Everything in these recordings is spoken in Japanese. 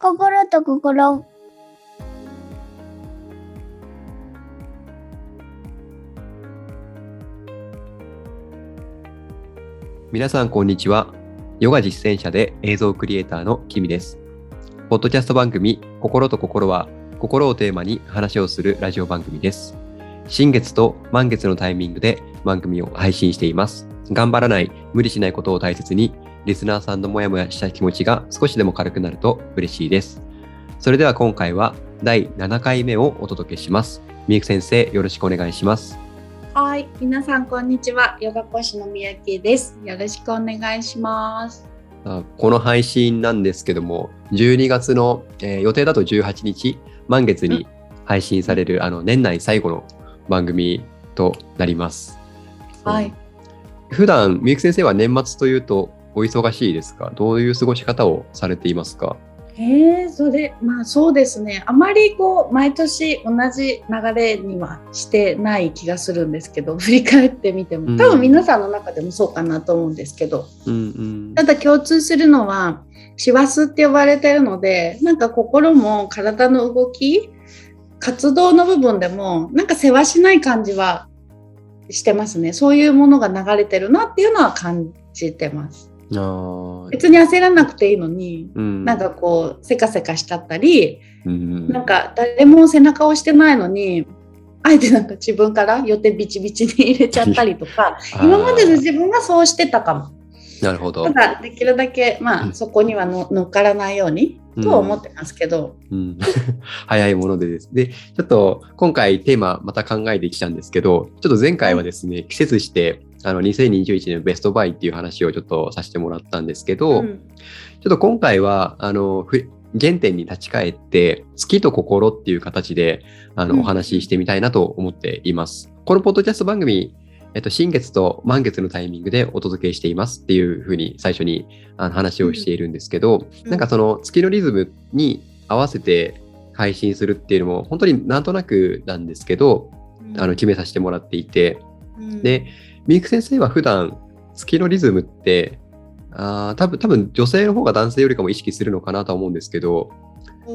心と心。皆さんこんにちは。ヨガ実践者で映像クリエイターのキミです。ポッドキャスト番組心と心は心をテーマに話をするラジオ番組です。新月と満月のタイミングで番組を配信しています。頑張らない、無理しないことを大切に、リスナーさんのモヤモヤした気持ちが少しでも軽くなると嬉しいです。それでは今回は第7回目をお届けします。みゆき先生、よろしくお願いします。はい、皆さんこんにちは。ヨガ講師のみやきです。よろしくお願いします。あこの配信なんですけども、12月の、えー予定だと18日、満月に配信される、あの年内最後の番組となります。はい。普段、みゆき先生は年末というとお忙しいですか？どういう過ごし方をされていますか？えー、それ、まあそうですね。あまりこう、毎年同じ流れにはしてない気がするんですけど、振り返ってみても、多分皆さんの中でもそうかなと思うんですけど、うんうんただ共通するのは、師走って呼ばれてるので、なんか心も体の動き、活動の部分でも、なんか世話しない感じはしてますね。そういうものが流れてるなっていうのは感じてます。別に焦らなくていいのに、うん。なんかこう、せかせかしちゃったり、うん。なんか誰も背中を押してないのに、あえてなんか自分から予定ビチビチに入れちゃったりとか、今までの自分はそうしてたかも。なるほど。た。だできるだけまうん。あそこにはの乗っからないようにとは思ってますけど、うん、早いものでです。で、ちょっと今回テーマまた考えてきたんですけど、ちょっと前回はですね、季節して、あの2021年のベストバイっていう話をちょっとさせてもらったんですけど、うん。ちょっと今回は、あの、ふ原点に立ち返って、月と心っていう形で、あの、うん。お話ししてみたいなと思っています。このポッドキャスト番組、えっと、新月と満月のタイミングでお届けしていますっていうふうに最初にあの話をしているんですけど、うん。なんかその月のリズムに合わせて配信するっていうのも本当になんとなくなんですけど、あの決めさせてもらっていて、うん。で、みゆき先生は普段月のリズムって、あー多分多分女性の方が男性よりかも意識するのかなとは思うんですけど、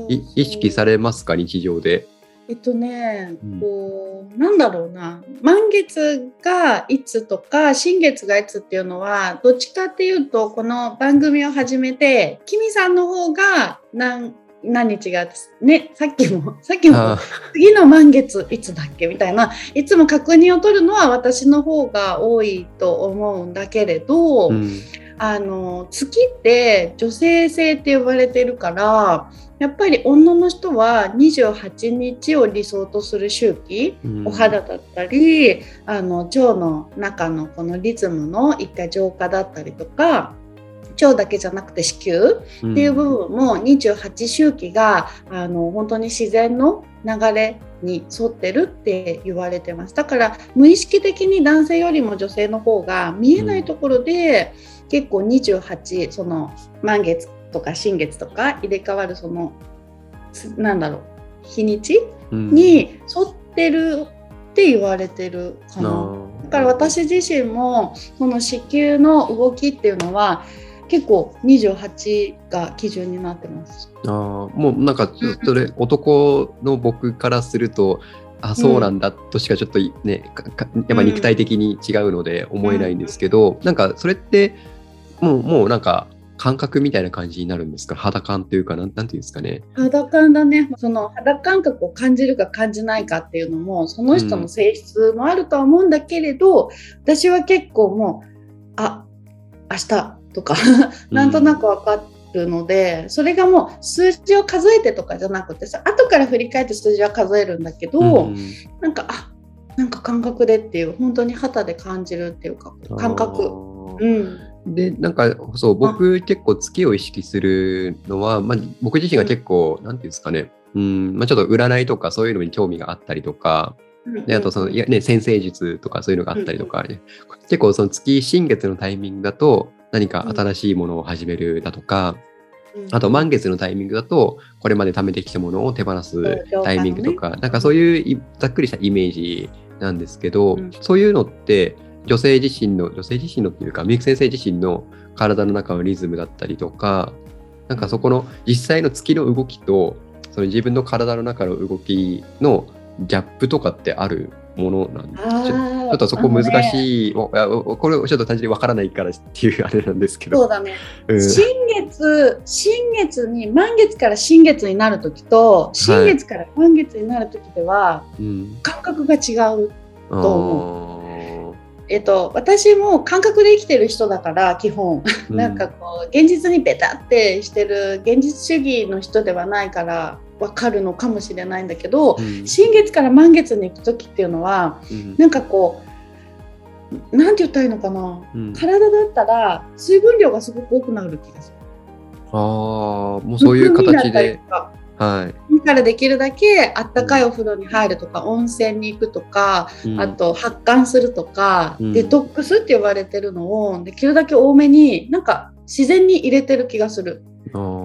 い意識されますか？日常で。えっとね、うん。こうなんだろうな。満月がいつとか新月がいつっていうのはどっちかっていうとこの番組を始めてキミさんの方が何何日がねさっきもさっきもあ次の満月いつだっけ？みたいな。いつも確認を取るのは私の方が多いと思うんだけれど、ーうん。あの月って女性性って呼ばれてるからやっぱり女の人は28日を理想とする周期、うん。お肌だったりあの腸の中のこのリズムの一回浄化だったりとか腸だけじゃなくて子宮っていう部分も28周期があの本当に自然の流れに沿ってるって言われてます。だから無意識的に男性よりも女性の方が見えないところで、結構28その満月とか新月とか入れ替わるそのすなんだろう日にちうん。に沿ってるって言われてるかな。だから私自身もその子宮の動きっていうのは結構28が基準になってます。あーもうなんかちょっとね、男の僕からするとあそうなんだとしかちょっとね、かかやっぱ肉体的に違うので思えないんですけど、なんかそれってもうもうなんか感覚みたいな感じになるんですか？肌感というかなんなんていうんですかね？肌感だねその肌感覚を感じるか感じないかっていうのもその人の性質もあるとは思うんだけれど、私は結構もうあ明日とかなんとなく分かるので、それがもう数字を数えてとかじゃなくてさ後から振り返って数字は数えるんだけど、うんなんかあなんか感覚でっていう本当に肌で感じるっていうか感覚。うん。でなんかそう僕結構月を意識するのは、まあ、僕自身が結構、なんていうんですかね。うん、まあ、ちょっと占いとかそういうのに興味があったりとかであとそのいや、ね、先生術とかそういうのがあったりとか、結構その月新月のタイミングだと何か新しいものを始めるだとか、あと満月のタイミングだとこれまで貯めてきたものを手放すタイミングとか、なんかそういういざっくりしたイメージなんですけど、うん。そういうのって女性自身の女性自身のっていうかみゆき先生自身の体の中のリズムだったりとかなんかそこの実際の月の動きとその自分の体の中の動きのギャップとかってあるものなんでちょちょっとそこ難しい、おいやおこれちょっと単純にわからないからっていうあれなんですけど。そうだね。うん。新月、新月に、満月から新月になるときと、新月から満月になるときでは、うん。感覚が違う。あー。えっと、私も感覚で生きてる人だから、基本。うなんかこう、現実にベタってしてる、現実主義の人ではないから、わかるのかもしれないんだけど、うん新月から満月に行くときっていうのは、うんなんかこう、なんて言ったらいいのかな？うん体だったら水分量がすごく多くなる気がする。ああ、もうそういう形で。だからできるだけあったかいお風呂に入るとか、温泉に行くとか、うんあと発汗するとか、うんデトックスって呼ばれてるのをできるだけ多めになんか自然に入れてる気がする。あー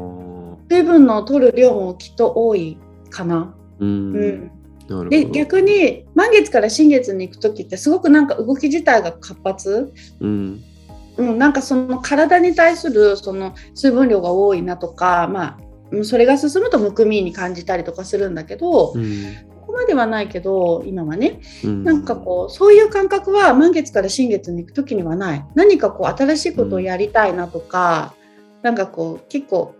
水分の取る量もきっと多いかな。うん。うん。で逆に満月から新月に行く時ってすごくなんか動き自体が活発、うん。うん、なんかその体に対するその水分量が多いなとか、まあうん、それが進むとむくみに感じたりとかするんだけど、うん。ここまではないけど今はねうんなんかこうそういう感覚は満月から新月に行く時にはない何かこう新しいことをやりたいなとか、なんかこう結構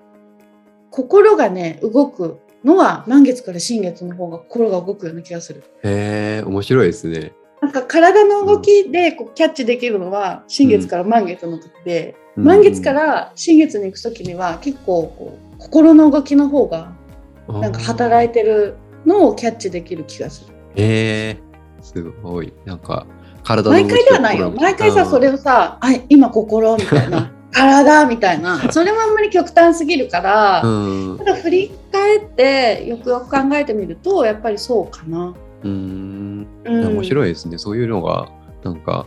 心がね動くのは満月から新月の方が心が動くような気がする。へえ、面白いですね。なんか体の動きでこうキャッチできるのは新月から満月の時で、うん満月から新月に行く時には結構こう心の動きの方がなんか働いてるのをキャッチできる気がする。へえ、すごい。なんか、体の毎回ではないよ。毎回さ、それをさ、あ、今心みたいな、体みたいな、それもあんまり極端すぎるから、うん。ただ振り返ってよくよく考えてみると、やっぱりそうかな。うん。うん、面い。白いですね。そういうのが、なんか、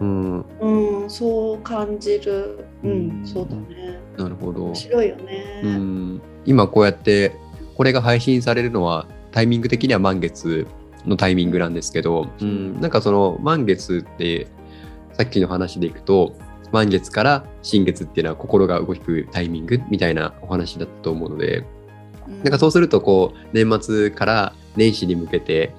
うん。うん、そう感じる。うん、うんそうだね。なるほど面。白いよね。うん。今こうやって、これが配信されるのは、タイミング的には満月のタイミングなんですけど、うん、なんかその満月って、さっきの話でいくと、満月から新月っていうのは心が動くタイミングみたいなお話だったと思うので、うん。なんかそうするとこう年末から年始に向けて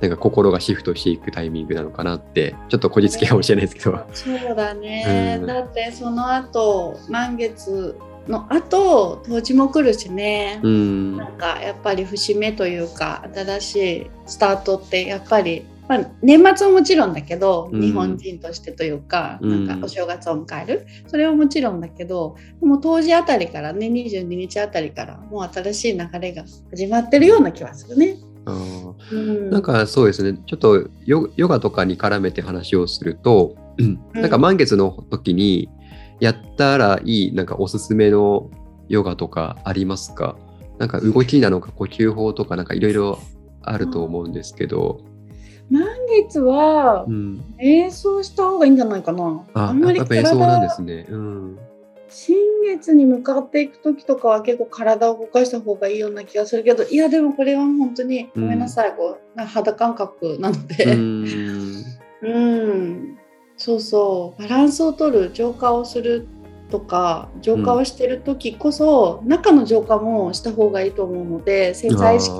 なんか心がシフトしていくタイミングなのかなってちょっとこじつけかもしれないですけど。そうだね、うん。だってその後満月の後冬至も来るしね、うん。なんかやっぱり節目というか新しいスタートってやっぱり、まあ、年末ももちろんだけど、うん。日本人としてというかうん。なんかお正月を迎える。それはもちろんだけどもう当時あたりからね22日あたりからもう新しい流れが始まってるような気はするね。あー。うん、なんかそうですね。ちょっとヨヨガとかに絡めて話をすると、なんか満月の時にやったらいいなんかおすすめのヨガとかありますか？なんか動きなのか呼吸法とかなんかいろいろあると思うんですけど、満月はうん、瞑想した方がいいんじゃないかな。あんまり瞑想なんですね。うん。新月に向かっていく時とかは結構体を動かした方がいいような気がするけどいやでもこれは本当にごめんなさい、こうな肌感覚なのうでん。うん。そうそう。バランスを取る浄化をするとか浄化をしてる時こそ、中の浄化もした方がいいと思うので潜在意識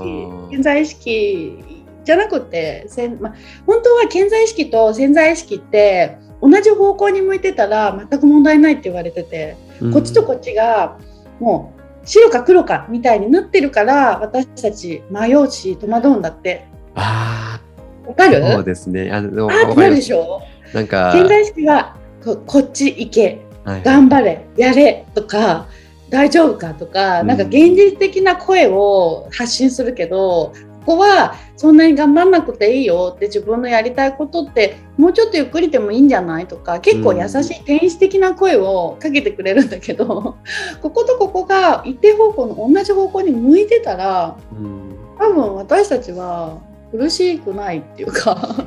潜在意識じゃなくてせん、ま、本当は潜在意識と潜在意識って同じ方向に向いてたら全く問題ないって言われてて。こっちとこっちがもう白か黒かみたいになってるから私たち迷うし戸惑うんだって。あわかる？あ、そうですね。あのあなるでしょ？なんか、潜在意識はここっち行けはい。頑張れやれとか大丈夫かとか、うん。なんか現実的な声を発信するけどここはそんなに頑張んなくていいよって自分のやりたいことってもうちょっとゆっくりでもいいんじゃないとか結構優しい天使的な声をかけてくれるんだけど こことここが一定方向の同じ方向に向いてたらうん。多分私たちは苦しくないっていうか。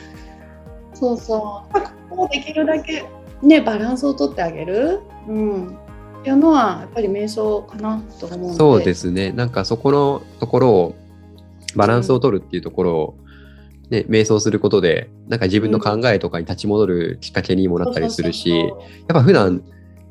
そうそう。ここをできるだけねバランスをとってあげる、うん、っていうのはやっぱり瞑想かなと思うので。そうですね。なんかそこのところを、バランスを取るっていうところを、ね、瞑想することで、なんか自分の考えとかに立ち戻るきっかけにもなったりするし、やっぱ普段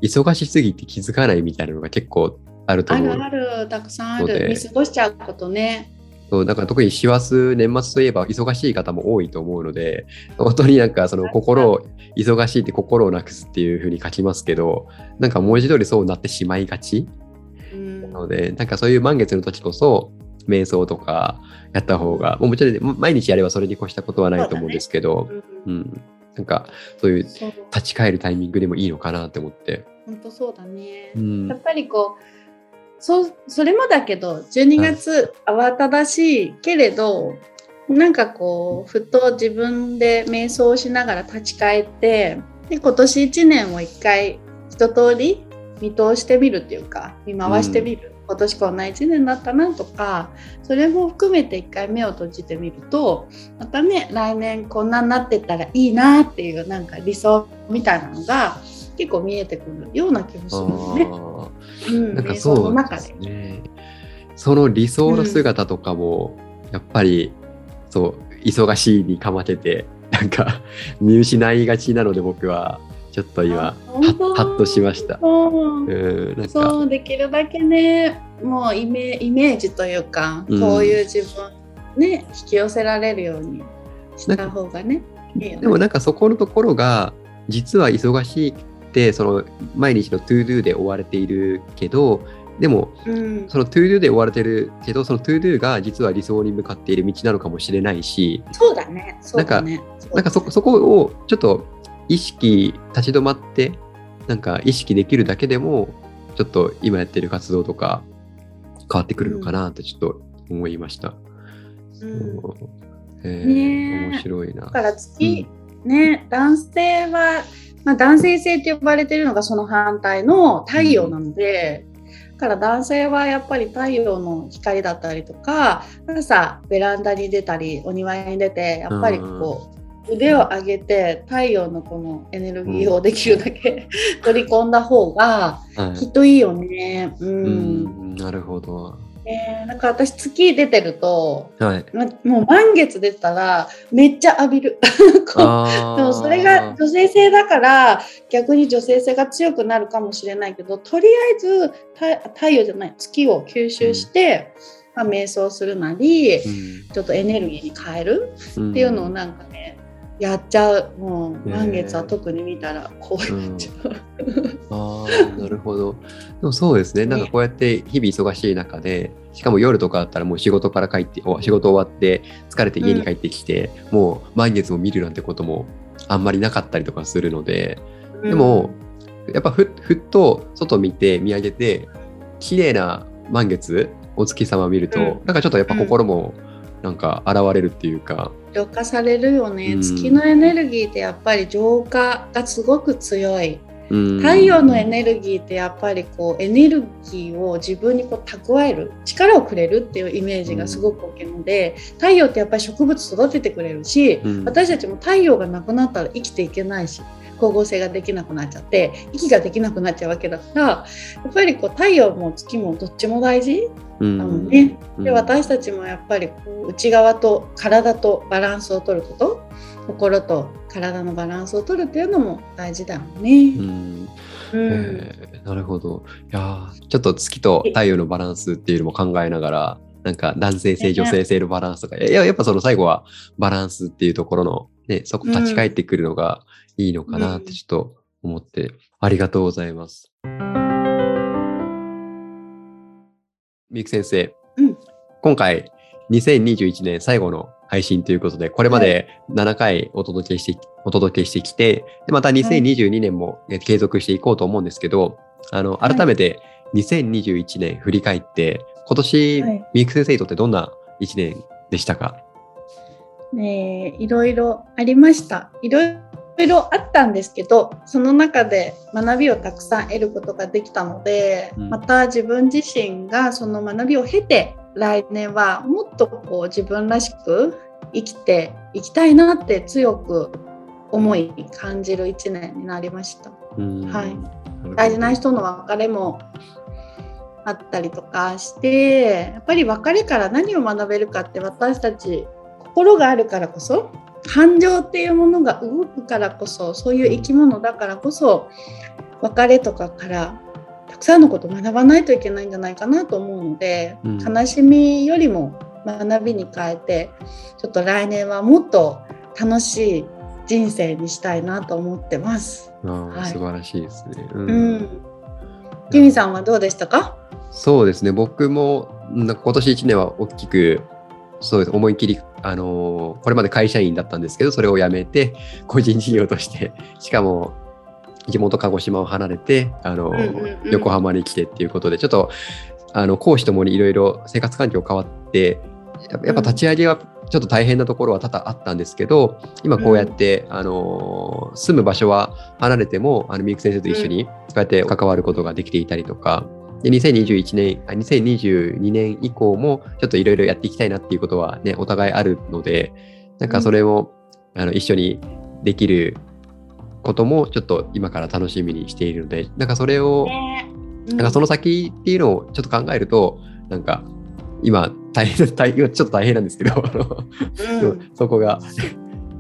忙しすぎて気づかないみたいなのが結構あると思う。あるある、たくさんある。見過ごしちゃうことね。そうだから特に師走、年末といえば忙しい方も多いと思うので、本当になんかその心を、忙しいって心をなくすっていうふうに書きますけど、なんか文字通りそうなってしまいがちうんなので、なんかそういう満月の時こそ、瞑想とかやった方が、もちろんね毎日やればそれに越したことはないと思うんですけど、うんうん、なんかそういう立ち返るタイミングでもいいのかなって思って。本当そうだね。うんやっぱりこうそうそれもだけど12月慌ただしいけれど、なんかこうふと自分で瞑想をしながら立ち返ってで今年1年を一回一通り見通してみるっていうか見回してみる、今年こんな1年だったなとかそれも含めて一回目を閉じてみるとまたね来年こんなになってったらいいなっていうなんか理想みたいなのが結構見えてくるような気もするのね。あうん、ーなんかそうですね。その理想の姿とかも、やっぱりそう忙しいにかまけてなんか見失いがちなので僕はちょっと今ハッとしました。そう。うんなんか。そうできるだけねもうイメイメージというか、うん。こういう自分ね引き寄せられるようにした方がね。でもなんかそこのところが実は忙しいってその毎日の to do で追われているけどでもうん。その to do で追われてるけどその to do が実は理想に向かっている道なのかもしれないしそうだねそうだね。なんかそそこをちょっと意識立ち止まってなんか意識できるだけでもちょっと今やってる活動とか変わってくるのかなってちょっと思いました。うん。えーねえ。面白いな。だ。から月、ね男性は、まあ、男性性と呼ばれているのがその反対の太陽なので、だから男性はやっぱり太陽の光だったりとか朝ベランダに出たりお庭に出てやっぱりこう、腕を上げて太陽のこのエネルギーをできるだけ、取り込んだ方がはいきっといいよね。うんうんなるほど。ねなんか私月出てるとはい。まもう満月出たらめっちゃ浴びる。でもそれが女性性だから逆に女性性が強くなるかもしれないけどとりあえず太太陽じゃない月を吸収して、まあ、瞑想するなりうんちょっとエネルギーに変えるうんっていうのをなんかねやっちゃう。もう満月は特に見たらこうやっちゃう。ああ、なるほど。でもそうですね。なんかこうやって日々忙しい中で、しかも夜とかだったらもう仕事から帰って、お仕事終わって疲れて家に帰ってきて、もう満月を見るなんてこともあんまりなかったりとかするので、でも、やっぱふふっと外見て見上げて、綺麗な満月、お月様見ると、うん。なんかちょっとやっぱ心もなんか現れるっていうか、浄化されるよね、うん。月のエネルギーってやっぱり浄化がすごく強い。うん。太陽のエネルギーってやっぱりこうエネルギーを自分にこう蓄える力をくれるっていうイメージがすごく大きいので、太陽ってやっぱり植物育ててくれるし、うん。私たちも太陽がなくなったら生きていけないし光合成ができなくなっちゃって息ができなくなっちゃうわけだからやっぱりこう太陽も月もどっちも大事うんなのね。でうん私たちもやっぱりこう内側と体とバランスを取ること心と体のバランスを取るっていうのも大事だよね。うんうんえーなるほど。いやーちょっと月と太陽のバランスっていうのも考えながら、なんか男性性、ね女性性のバランスとか、いや、やっぱその最後はバランスっていうところの、ね、そこ立ち返ってくるのがいいのかなってちょっと思って、ありがとうございます。みゆき先生、うん。今回2021年最後の配信ということで、これまで7回お届けして、お届けしてきて、でまた2022年もえ継続していこうと思うんですけど、あの、はい。改めて2021年振り返って、今年、はい。みゆき先生にとってどんな1年でしたか？ねえいろいろありました。いろいろあったんですけどその中で学びをたくさん得ることができたので、うん。また自分自身がその学びを経て来年はもっとこう自分らしく生きていきたいなって強く思い感じる1年になりました。はい。大事な人の別れもあったりとかしてやっぱり別れから何を学べるかって私たち心があるからこそ感情っていうものが動くからこそそういう生き物だからこそ別れとかからたくさんのことを学ばないといけないんじゃないかなと思うので、うん、悲しみよりも学びに変えてちょっと来年はもっと楽しい人生にしたいなと思ってます。あはい、素晴らしいですね。うん。うん、さんはどうでしたか？そうですね。僕も今年1年は大きくそうです。思い切りあのこれまで会社員だったんですけどそれを辞めて個人事業としてしかも地元鹿児島を離れてあの、うんうんうん、横浜に来てっていうことでちょっとあの講師ともにいろいろ生活環境変わってやっぱ立ち上げはちょっと大変なところは多々あったんですけど今こうやって、うん、あの住む場所は離れてもあのミク先生と一緒にこうやって関わることができていたりとか、で2021年あ2022年以降もちょっといろいろやっていきたいなっていうことはねお互いあるのでなんかそれを、うん、あの一緒にできることもちょっと今から楽しみにしているのでなんかそれを、ね。うん、なんかその先っていうのをちょっと考えるとなんか今大変 大ちょっと大変なんですけど、うん、そこが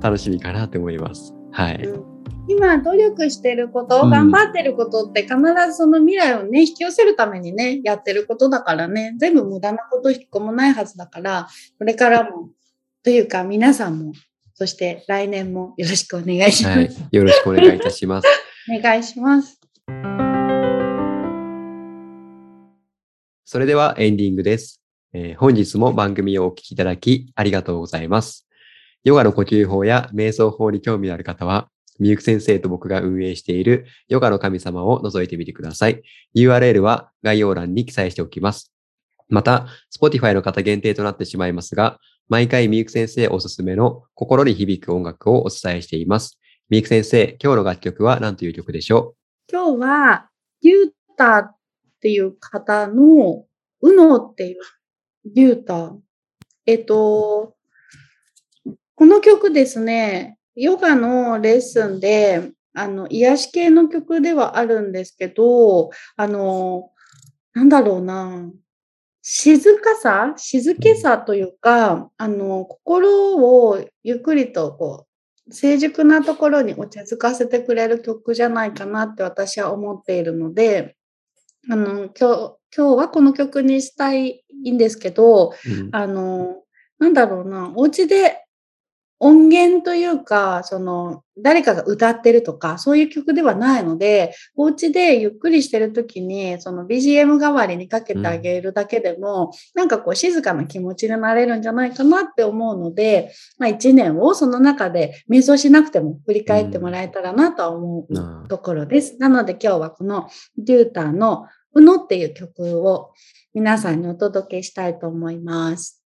楽しみかなって思います。はい。今努力してること、頑張ってることって必ずその未来をね、引き寄せるためにね、やってることだからね、全部無駄なこと一個もないはずだから、これからも、というか皆さんも、そして来年もよろしくお願いします。はい、よろしくお願いいたします。お願いします。それではエンディングです。えー、本日も番組をお聞きいただきありがとうございます。ヨガの呼吸法や瞑想法に興味のある方は、みゆく先生と僕が運営しているヨガの神様を覗いてみてください。URL は概要欄に記載しておきます。また、Spotify の方限定となってしまいますが、毎回みゆく先生おすすめの心に響く音楽をお伝えしています。みゆく先生、今日の楽曲は何という曲でしょう？今日は、リュータっていう方の、うのっていうリュータえっと、この曲ですね、ヨガのレッスンで、あの、癒し系の曲ではあるんですけど、あの、なんだろうな、静かさ静けさというか、あの、心をゆっくりとこう、成熟なところに落ち着かせてくれる曲じゃないかなって私は思っているので、あの、今日、今日はこの曲にしたいんですけど、うん、あの、なんだろうな、お家で音源というか、その、誰かが歌ってるとか、そういう曲ではないので、お家でゆっくりしてる時に、その BGM 代わりにかけてあげるだけでも、うん、なんかこう静かな気持ちになれるんじゃないかなって思うので、まあ一年をその中で瞑想しなくても振り返ってもらえたらなと思うところです。うん、なので今日はこのデューターのうのっていう曲を皆さんにお届けしたいと思います。